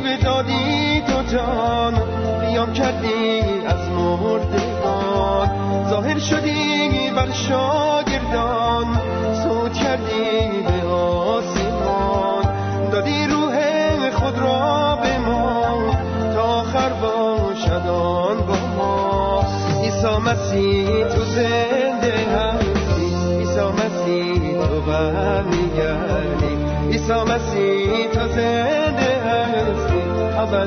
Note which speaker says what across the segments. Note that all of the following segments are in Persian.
Speaker 1: صلیب دادی تو جان قیام کردی از مردگان. ظاهر شدی بر شاگردان صوت کردی به آسمان. دادی روح خود را به ما تا آخر باشد آن با ما. عیسی مسیح تو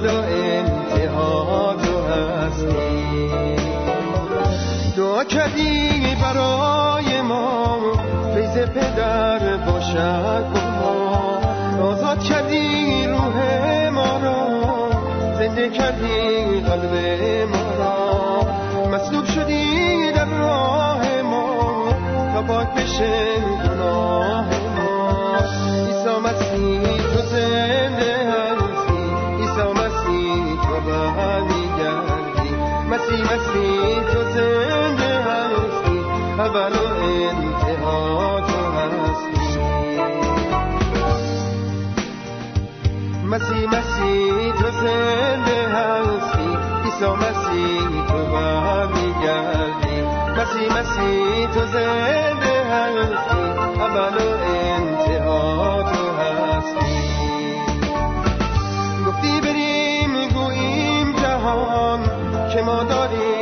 Speaker 1: اول و انتها تو هستی. دعا کردی برای ما فیض پدر باشد با ما. آزاد کردی روح ما را زنده کردی قلب ما را. مصلوب شدی در راه ما تا پاک بشه مسیح تو زنده هستی اول و انتها تو هستی. مسیح مسیح تو زنده هستی عیسی مسیح تو برمیگردی. مسیح مسیح تو زنده هستی اول و انتها تو هستی. گفتی بریم گوییم جهان که ما داریم.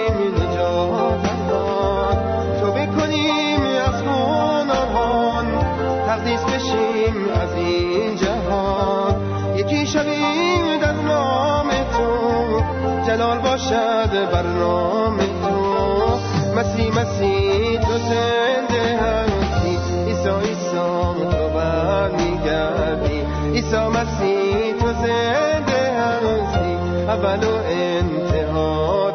Speaker 1: بشیم از این جهان. یکی شویم در نام تو جلال باشد بر نام تو. مسیح مسیح تو زنده هستی. عیسی عیسی تو برمیگردی. عیسی مسیح تو زنده هستی. اول و انتها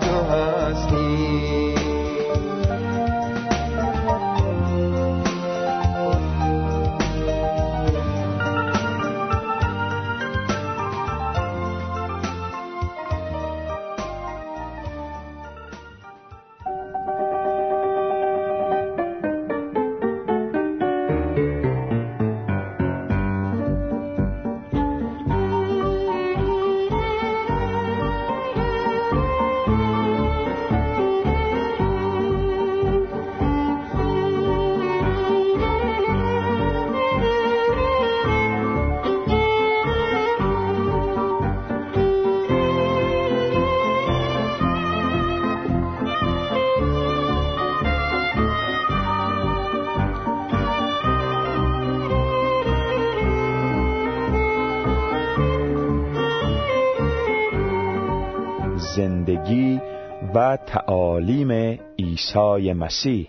Speaker 2: و تعالیم عیسی مسیح.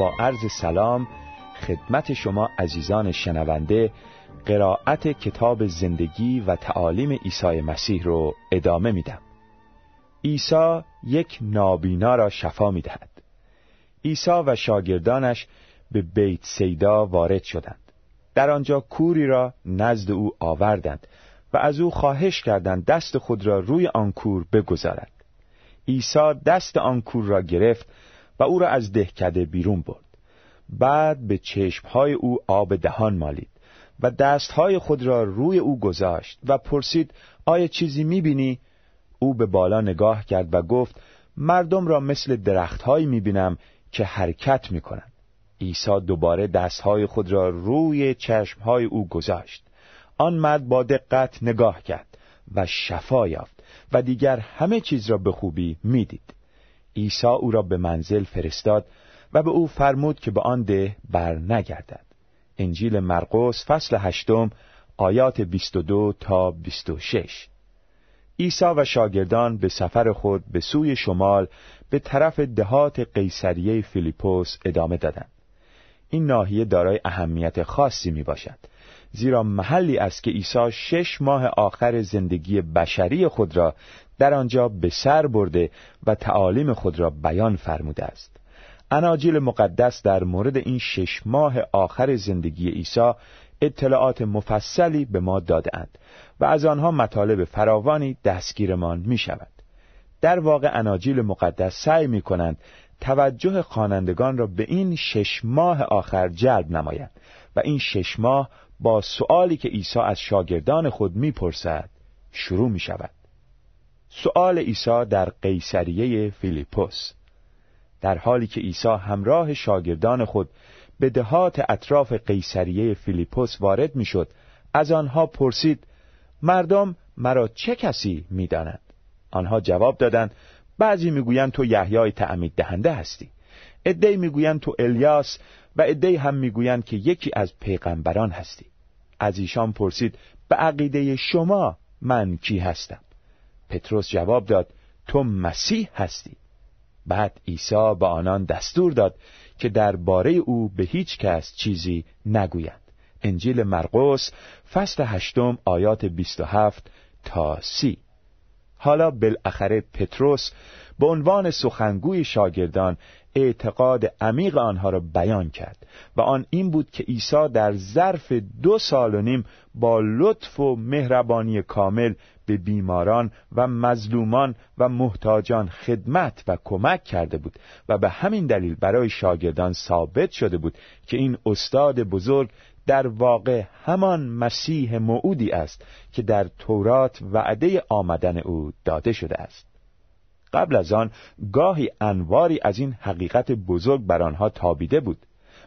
Speaker 2: با عرض سلام خدمت شما عزیزان شنونده قرائت کتاب زندگی و تعالیم عیسی مسیح رو ادامه میدم. عیسی یک نابینا را شفا می‌دهد. عیسی و شاگردانش به بیت سیدا وارد شدند. در آنجا کوری را نزد او آوردند و از او خواهش کردند دست خود را روی آن کور بگذارد. عیسی دست آن کور را گرفت و او را از دهکده بیرون برد. بعد به چشمهای او آب دهان مالید و دستهای خود را روی او گذاشت و پرسید آیا چیزی می‌بینی؟ او به بالا نگاه کرد و گفت مردم را مثل درختهایی می‌بینم که حرکت می‌کنند. عیسی دوباره دستهای خود را روی چشمهای او گذاشت. آن مرد با دقت نگاه کرد و شفا یافت و دیگر همه چیز را به خوبی می‌دید. عیسی او را به منزل فرستاد و به او فرمود که به آن ده بر نگردد انجیل مرقس فصل هشتم آیات 22 تا 26 عیسی و شاگردان به سفر خود به سوی شمال به طرف دهات قیصریه فیلیپوس ادامه دادند. این ناحیه دارای اهمیت خاصی می باشد زیرا محلی است که عیسی شش ماه آخر زندگی بشری خود را در آنجا به سر برده و تعالیم خود را بیان فرموده است اناجیل مقدس در مورد این شش ماه آخر زندگی عیسی اطلاعات مفصلی به ما دادند و از آنها مطالب فراوانی دستگیرمان می شود. در واقع اناجیل مقدس سعی می کنند توجه خوانندگان را به این شش ماه آخر جلب نمایند و این شش ماه با سؤالی که عیسی از شاگردان خود می‌پرسد شروع می شود. سؤال عیسی در قیصریه فیلیپوس در حالی که عیسی همراه شاگردان خود به دهات اطراف قیصریه فیلیپوس وارد می‌شد از آنها پرسید مردم مرا چه کسی می‌دانند آنها جواب دادند بعضی می‌گویند تو یحیای تعمید دهنده هستی. عدهای می‌گویند تو الیاس و عدهای هم می‌گویند که یکی از پیغمبران هستی. از ایشان پرسید به عقیده شما من کی هستم؟ پتروس جواب داد تو مسیح هستی. بعد عیسی به آنان دستور داد که درباره او به هیچ کس چیزی نگویند. انجیل مرقس فصل هشتم آیات 27 تا سی. حالا بالاخره پتروس به عنوان سخنگوی شاگردان اعتقاد عمیق آنها را بیان کرد و آن این بود که عیسی در ظرف دو سال و نیم با لطف و مهربانی کامل به بیماران و مظلومان و محتاجان خدمت و کمک کرده بود و به همین دلیل برای شاگردان ثابت شده بود که این استاد بزرگ در واقع همان مسیح موعودی است که در تورات وعده آمدن او داده شده است. قبل از آن گاهی انواری از این حقیقت بزرگ بر آنها تابیده بود.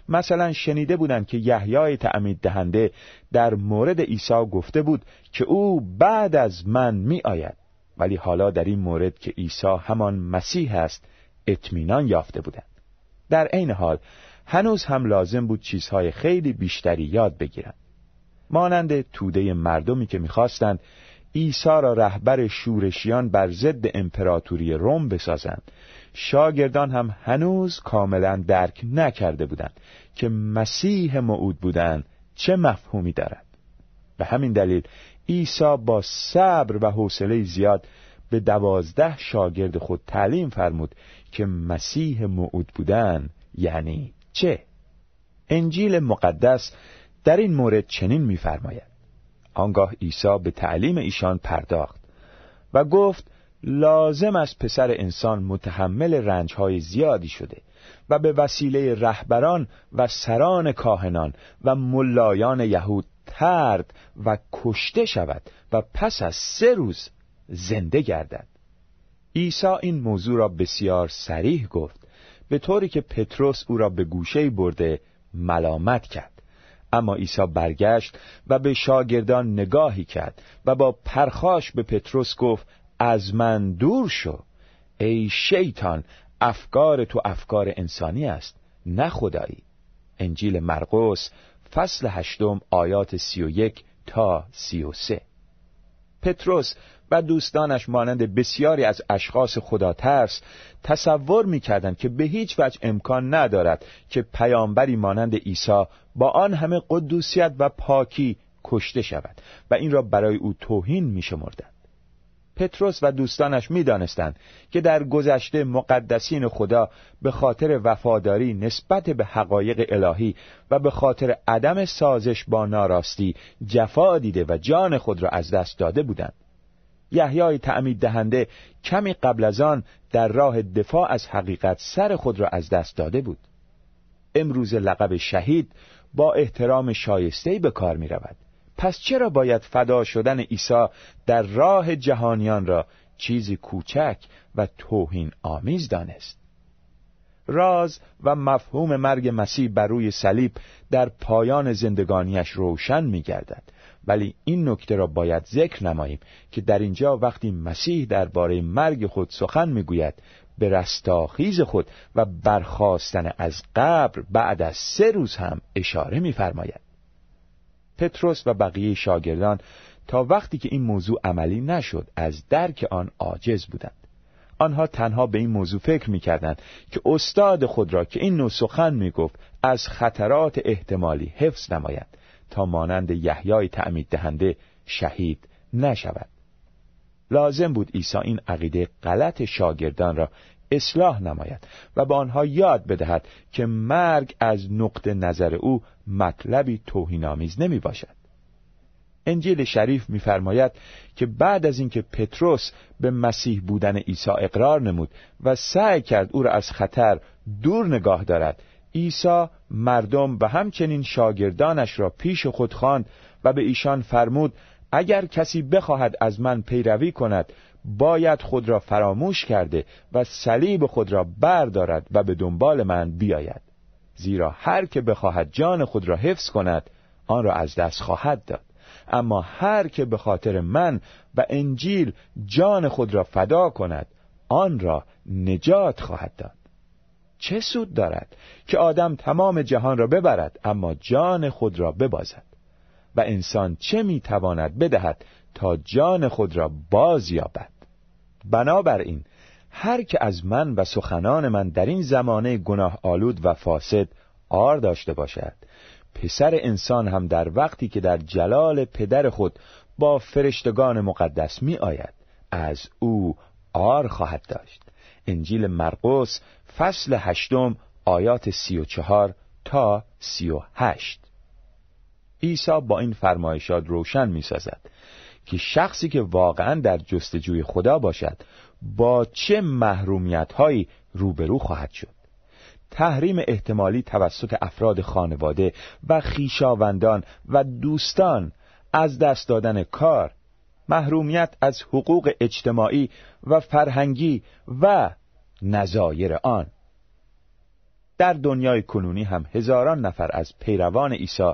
Speaker 2: مثلا شنیده بودند که یحیای تعمید دهنده در مورد عیسی گفته بود که او بعد از من می آید ولی حالا در این مورد که عیسی همان مسیح است اطمینان یافته بودند. در عین حال هنوز هم لازم بود چیزهای خیلی بیشتری یاد بگیرند. مانند توده مردمی که می‌خواستند عیسی را رهبر شورشیان بر ضد امپراتوری روم بسازند. شاگردان هم هنوز کاملا درک نکرده بودند که مسیح موعود بودند چه مفهومی دارد. به همین دلیل عیسی با صبر و حوصله زیاد به دوازده شاگرد خود تعلیم فرمود که مسیح موعود بودن یعنی چه؟ انجیل مقدس در این مورد چنین می‌فرماید آنگاه عیسی به تعلیم ایشان پرداخت و گفت لازم از پسر انسان متحمل رنجهای زیادی شده و به وسیله رهبران و سران کاهنان و ملایان یهود ترد و کشته شود و پس از سه روز زنده گردد عیسی این موضوع را بسیار سریح گفت به طوری که پتروس او را به گوشه برده ملامت کرد. اما عیسی برگشت و به شاگردان نگاهی کرد و با پرخاش به پتروس گفت از من دور شو. ای شیطان افکار تو افکار انسانی است نه خدایی. انجیل مرقس فصل هشتم آیات سی و یک تا سی و سه. پتروس و دوستانش مانند بسیاری از اشخاص خدا ترس تصور می‌کردند که به هیچ وجه امکان ندارد که پیامبری مانند عیسی با آن همه قدوسیت و پاکی کشته شود و این را برای او توهین میشمردند. پتروس و دوستانش می‌دانستند که در گذشته مقدسین خدا به خاطر وفاداری نسبت به حقایق الهی و به خاطر عدم سازش با ناراستی جفا دیده و جان خود را از دست داده بودند. یحیای تعمید دهنده کمی قبل از آن در راه دفاع از حقیقت سر خود را از دست داده بود. امروز لقب شهید با احترام شایستهی به کار می رود پس چرا باید فدا شدن عیسی در راه جهانیان را چیزی کوچک و توهین آمیز دانست؟ راز و مفهوم مرگ مسیح بر روی صلیب در پایان زندگانیش روشن می گردد ولی این نکته را باید ذکر نماییم که در اینجا وقتی مسیح درباره مرگ خود سخن می‌گوید به رستاخیز خود و برخواستن از قبر بعد از سه روز هم اشاره می‌فرماید. پتروس و بقیه شاگردان تا وقتی که این موضوع عملی نشد از درک آن عاجز بودند آنها تنها به این موضوع فکر می‌کردند که استاد خود را که این نوع سخن می‌گفت از خطرات احتمالی حفظ نماید تا مانند یحیای تعمید دهنده شهید نشود. لازم بود عیسی این عقیده غلط شاگردان را اصلاح نماید و به آنها یاد بدهد که مرگ از نقطه نظر او مطلبی توهینآمیز نمی باشد. انجیل شریف می‌فرماید که بعد از اینکه پتروس به مسیح بودن عیسی اقرار نمود و سعی کرد او را از خطر دور نگاه دارد عیسی مردم و همچنین شاگردانش را پیش خود خواند و به ایشان فرمود اگر کسی بخواهد از من پیروی کند باید خود را فراموش کرده و صلیب خود را بردارد و به دنبال من بیاید. زیرا هر که بخواهد جان خود را حفظ کند آن را از دست خواهد داد. اما هر که به خاطر من و انجیل جان خود را فدا کند آن را نجات خواهد داد. چه سود دارد که آدم تمام جهان را ببرد اما جان خود را ببازد؟ و انسان چه می‌تواند بدهد تا جان خود را باز یابد؟ بنابراین هر که از من و سخنان من در این زمانه گناه آلود و فاسد آر داشته باشد پسر انسان هم در وقتی که در جلال پدر خود با فرشتگان مقدس می آید از او آر خواهد داشت. انجیل مرقس فصل هشتم آیات سی و چهار تا سی و هشت. عیسی با این فرمایشات روشن می سازد که شخصی که واقعا در جستجوی خدا باشد با چه محرومیت هایی روبرو خواهد شد؟ تحریم احتمالی توسط افراد خانواده و خیشاوندان و دوستان از دست دادن کار محرومیت از حقوق اجتماعی و فرهنگی و نظایر آن. در دنیای کنونی هم هزاران نفر از پیروان عیسی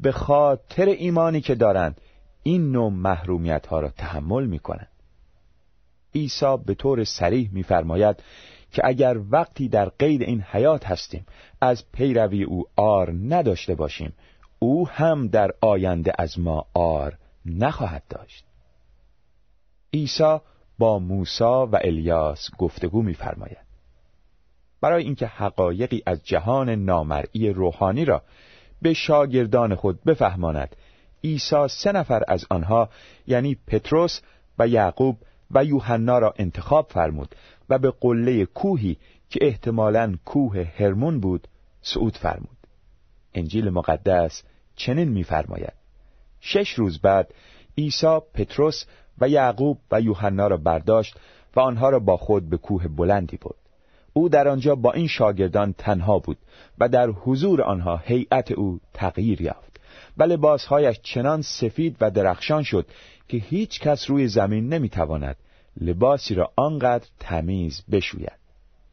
Speaker 2: به خاطر ایمانی که دارند این نوع محرومیت ها را تحمل می کنند عیسی به طور سریح می‌فرماید که اگر وقتی در قید این حیات هستیم از پیروی او آر نداشته باشیم او هم در آینده از ما آر نخواهد داشت. عیسی با موسی و الیاس گفتگو می‌فرماید. برای اینکه حقایقی از جهان نامرئی روحانی را به شاگردان خود بفهماند عیسی سه نفر از آنها یعنی پتروس و یعقوب و یوحنا را انتخاب فرمود و به قله کوهی که احتمالاً کوه هرمون بود صعود فرمود. انجیل مقدس چنین می‌فرماید. شش روز بعد عیسی پتروس و یعقوب و یوحنا را برداشت و آنها را با خود به کوه بلندی برد. او در آنجا با این شاگردان تنها بود و در حضور آنها هیئت او تغییر یافت. و لباسهایش چنان سفید و درخشان شد که هیچ کس روی زمین نمی‌تواند لباسی را آنقدر تمیز بشوید.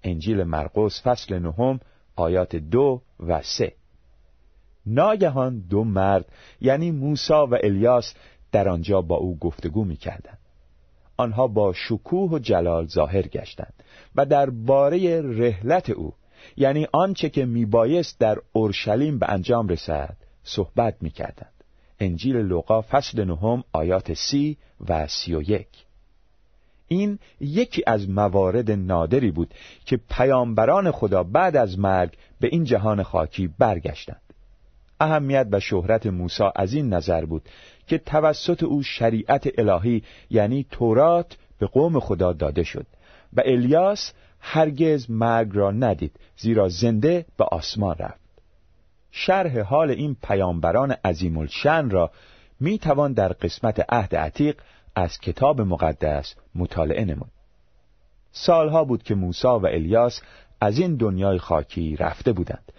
Speaker 2: انجیل مرقس فصل نهم آیات دو و سه. ناگهان دو مرد یعنی موسا و الیاس در آنجا با او گفتگو می‌کردند. آنها با شکوه و جلال ظاهر گشتند و در باره رحلت او یعنی آنچه که میبایست در اورشلیم به انجام رسد صحبت می‌کردند. انجیل لوقا فصل نهم آیات سی و سی و یک. این یکی از موارد نادری بود که پیامبران خدا بعد از مرگ به این جهان خاکی برگشتند. اهمیت و شهرت موسی از این نظر بود که توسط او شریعت الهی یعنی تورات به قوم خدا داده شد. و الیاس هرگز مرگ را ندید زیرا زنده به آسمان رفت. شرح حال این پیامبران عظیم الشن را می توان در قسمت عهد عتیق از کتاب مقدس مطالعه نمود. سالها بود که موسی و الیاس از این دنیای خاکی رفته بودند.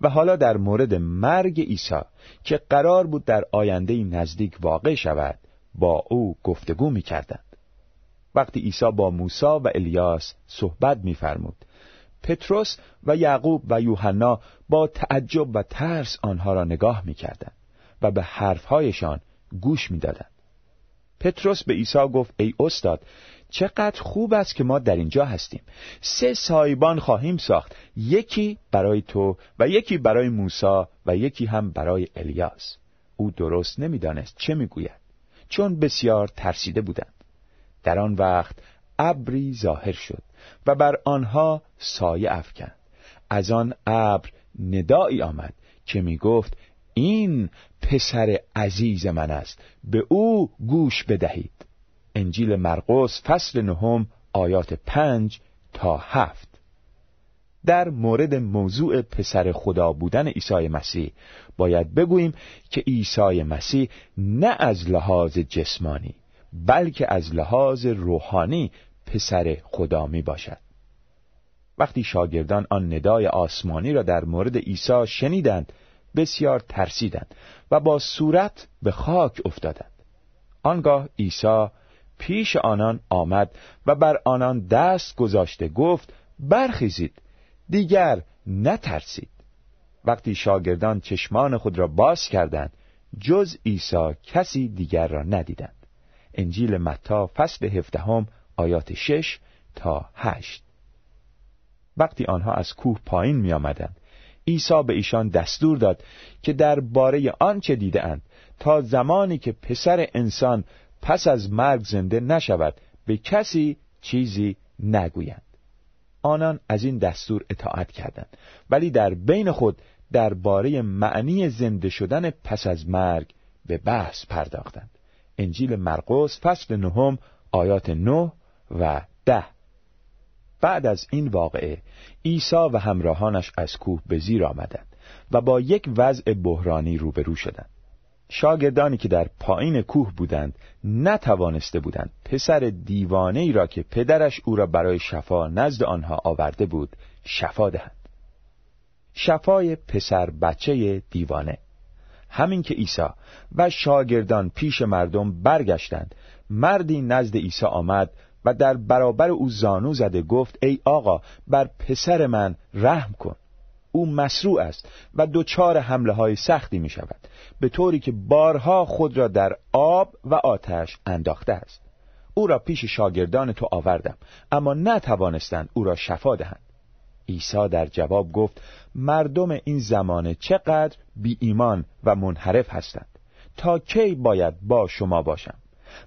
Speaker 2: و حالا در مورد مرگ عیسی که قرار بود در آینده نزدیک واقع شود با او گفتگو می کردند. وقتی عیسی با موسی و الیاس صحبت می‌فرمود پتروس و یعقوب و یوحنا با تعجب و ترس آنها را نگاه می‌کردند و به حرفهایشان گوش می‌دادند پتروس به عیسی گفت ای استاد چقدر خوب است که ما در اینجا هستیم. سه سایبان خواهیم ساخت. یکی برای تو و یکی برای موسی و یکی هم برای الیاس. او درست نمی‌دانست چه می‌گوید. چون بسیار ترسیده بودند. در آن وقت ابری ظاهر شد و بر آنها سایه افکند. از آن ابر ندایی آمد که می گفت این پسر عزیز من است. به او گوش بدهید. انجیل مرقس فصل نهم آیات پنج تا هفت. در مورد موضوع پسر خدا بودن عیسی مسیح باید بگوییم که عیسی مسیح نه از لحاظ جسمانی بلکه از لحاظ روحانی پسر خدا می باشد. وقتی شاگردان آن ندای آسمانی را در مورد عیسی شنیدند بسیار ترسیدند و با صورت به خاک افتادند. آنگاه عیسی پیش آنان آمد و بر آنان دست گذاشته گفت برخیزید. دیگر نترسید. وقتی شاگردان چشمان خود را باز کردند جز عیسی کسی دیگر را ندیدند. انجیل متا فصل هفدهم آیات شش تا هشت. وقتی آنها از کوه پایین می آمدند عیسی به ایشان دستور داد که درباره آنچه دیدهاند تا زمانی که پسر انسان پس از مرگ زنده نشود. به کسی چیزی نگویند. آنان از این دستور اطاعت کردند. ولی در بین خود درباره معنی زنده شدن پس از مرگ به بحث پرداختند. انجیل مرقس فصل نهم آیات نه و ده. بعد از این واقعه عیسی و همراهانش از کوه به زیر آمدند و با یک وضع بحرانی روبرو شدند. شاگردانی که در پایین کوه بودند نتوانسته بودند. پسر دیوانه ای را که پدرش او را برای شفا نزد آنها آورده بود شفا دهند. شفای پسر بچه دیوانه. همین که عیسی و شاگردان پیش مردم برگشتند مردی نزد عیسی آمد و در برابر او زانو زده گفت ای آقا بر پسر من رحم کن. او مسروع است و دچار حمله های سختی می شود به طوری که بارها خود را در آب و آتش انداخته است. او را پیش شاگردان تو آوردم اما نتوانستند او را شفا دهند. عیسی در جواب گفت مردم این زمانه چقدر بی ایمان و منحرف هستند. تا کی باید با شما باشم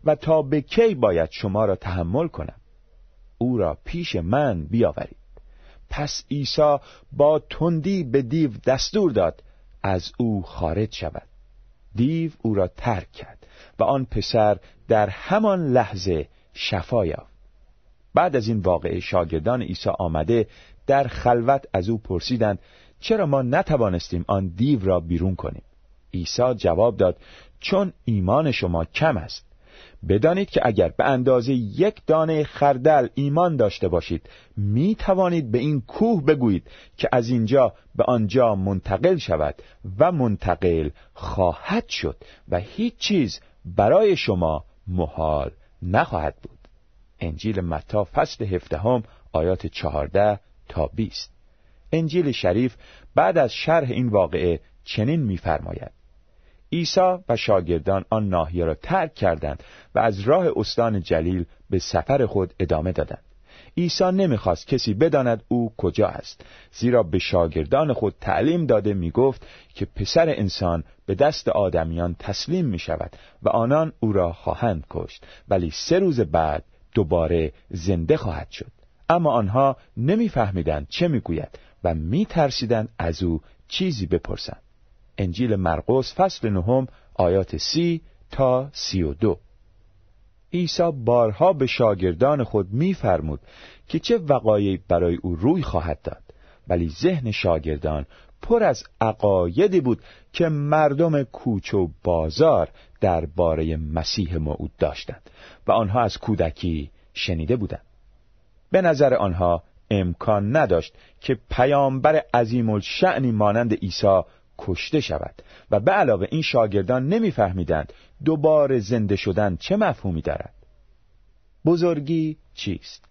Speaker 2: و تا به کی باید شما را تحمل کنم؟ او را پیش من بیاورید. پس عیسی با تندی به دیو دستور داد از او خارج شود. دیو او را ترک کرد و آن پسر در همان لحظه شفا یافت. بعد از این واقعه شاگردان عیسی آمده در خلوت از او پرسیدند چرا ما نتوانستیم آن دیو را بیرون کنیم؟ عیسی جواب داد چون ایمان شما کم است. بدانید که اگر به اندازه یک دانه خردل ایمان داشته باشید می توانید به این کوه بگویید که از اینجا به آنجا منتقل شود و منتقل خواهد شد و هیچ چیز برای شما محال نخواهد بود. انجیل متا فصل هفدهم آیات چهارده تا بیست. انجیل شریف بعد از شرح این واقعه چنین می‌فرماید. عیسی و شاگردان آن ناحیه را ترک کردند و از راه استان جلیل به سفر خود ادامه دادند. عیسی نمی‌خواست کسی بداند او کجا است زیرا به شاگردان خود تعلیم داده می‌گفت که پسر انسان به دست آدمیان تسلیم می شود و آنان او را خواهند کشت ولی سه روز بعد دوباره زنده خواهد شد. اما آنها نمیفهمیدند چه می‌گوید و میترسیدند از او چیزی بپرسند. انجیل مرقس فصل نهم آیات سی تا سی و دو. عیسی بارها به شاگردان خود میفرمود که چه وقایعی برای او روی خواهد داد ولی ذهن شاگردان پر از عقایدی بود که مردم کوچ و بازار درباره مسیح موعود داشتند و آنها از کودکی شنیده بودند. به نظر آنها امکان نداشت که پیامبر عظیم الشعنی مانند عیسی کشته شود. و به علاوه این شاگردان نمیفهمیدند دوباره زنده شدن چه مفهومی دارد. بزرگی چیست؟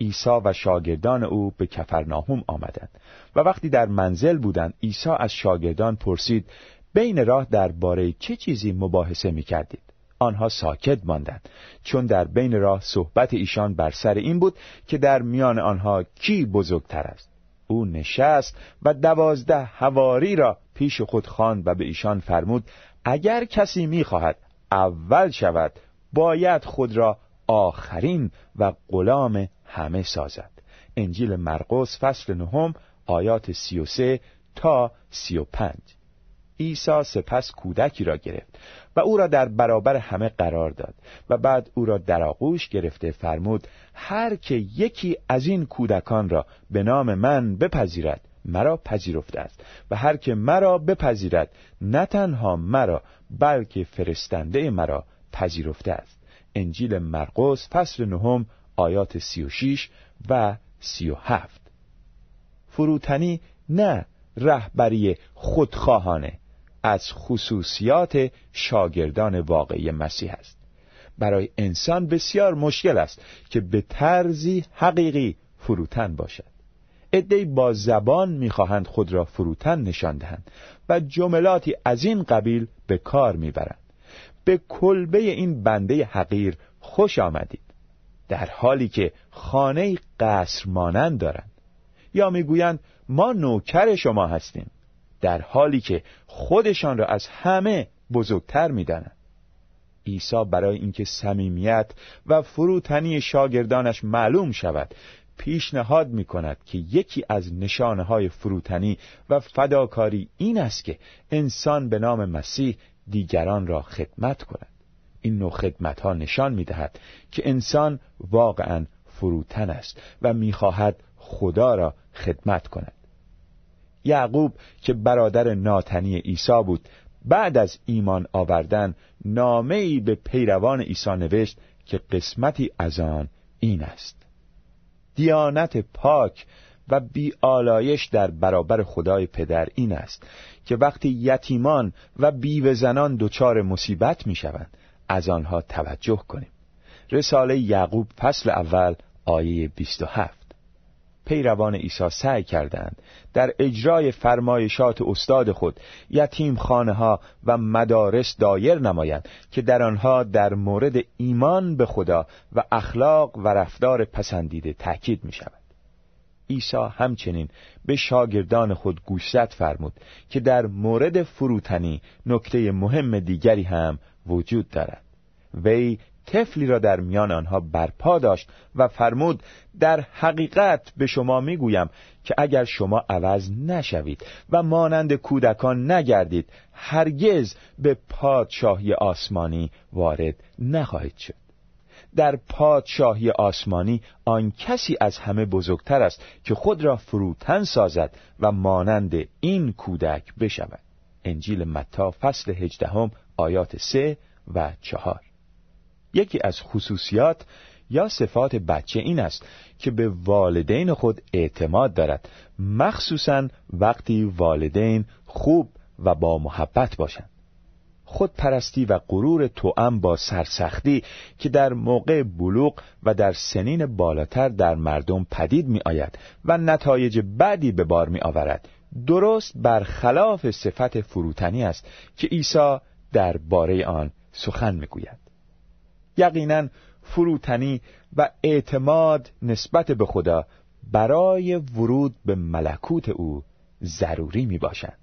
Speaker 2: عیسی و شاگردان او به کفرناهم آمدند. و وقتی در منزل بودند عیسی از شاگردان پرسید بین راه درباره چه چیزی مباحثه می کردید؟ آنها ساکت ماندند. چون در بین راه صحبت ایشان بر سر این بود که در میان آنها کی بزرگتر است. او نشست و دوازده هواری را پیش خود خواند و به ایشان فرمود اگر کسی می‌خواهد اول شود باید خود را آخرین و غلام همه سازد. انجیل مرقس فصل نهم آیات سی و سه تا سی و پنج. عیسی سپس کودکی را گرفت و او را در برابر همه قرار داد و بعد او را در آغوش گرفته فرمود هر که یکی از این کودکان را به نام من بپذیرد مرا پذیرفته است و هر که مرا بپذیرد نه تنها مرا بلکه فرستنده مرا پذیرفته است. انجیل مرقس فصل نهم آیات سی و شیش و سی و هفت. فروتنی نه رهبری خودخواهانه از خصوصیات شاگردان واقعی مسیح است. برای انسان بسیار مشکل است که به طرزی حقیقی فروتن باشد. ادهی با زبان می‌خواهند خود را فروتن نشان دهند و جملاتی از این قبیل به کار می‌برند. به کلبه این بنده حقیر خوش آمدید در حالی که خانه قصر مانند دارند. یا می‌گویند ما نوکر شما هستیم در حالی که خودشان را از همه بزرگتر می‌دانند. عیسی برای اینکه صمیمیت و فروتنی شاگردانش معلوم شود پیشنهاد می کند که یکی از نشانه های فروتنی و فداکاری این است که انسان به نام مسیح دیگران را خدمت کند. این نوع خدمت ها نشان می دهد که انسان واقعا فروتن است و می‌خواهد خدا را خدمت کند. یعقوب که برادر ناتنی عیسی بود بعد از ایمان آوردن نامه ای به پیروان عیسی نوشت که قسمتی از آن این است. دیانت پاک و بیالایش در برابر خدای پدر این است که وقتی یتیمان و بیوه زنان دچار مصیبت می شوند از آنها توجه کنیم. رساله یعقوب فصل اول آیه 27 پیروان عیسی سعی کردند در اجرای فرمایشات استاد خود یتیم خانه ها و مدارس دایر نمایند که در آنها در مورد ایمان به خدا و اخلاق و رفتار پسندیده تاکید می شود. عیسی همچنین به شاگردان خود گوشزد فرمود که در مورد فروتنی نکته مهم دیگری هم وجود دارد وی طفلی را در میان آنها برپا داشت و فرمود در حقیقت به شما می‌گویم که اگر شما عوض نشوید و مانند کودکان نگردید هرگز به پادشاهی آسمانی وارد نخواهید شد. در پادشاهی آسمانی آن کسی از همه بزرگتر است که خود را فروتن سازد و مانند این کودک بشود. انجیل متا فصل هجدهم آیات سه و چهار. یکی از خصوصیات یا صفات بچه این است که به والدین خود اعتماد دارد. مخصوصا وقتی والدین خوب و با محبت باشند. خود پرستی و غرور توأم با سرسختی که در موقع بلوغ و در سنین بالاتر در مردم پدید می آید و نتایج بعدی به بار می آورد درست برخلاف صفت فروتنی است که عیسی در باره آن سخن می گوید. یقینا فروتنی و اعتماد نسبت به خدا برای ورود به ملکوت او ضروری می باشند.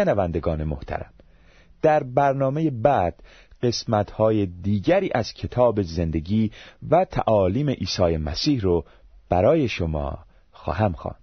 Speaker 2: شنوندگان محترم در برنامه بعد قسمت های دیگری از کتاب زندگی و تعالیم عیسی مسیح رو برای شما خواهم خواند.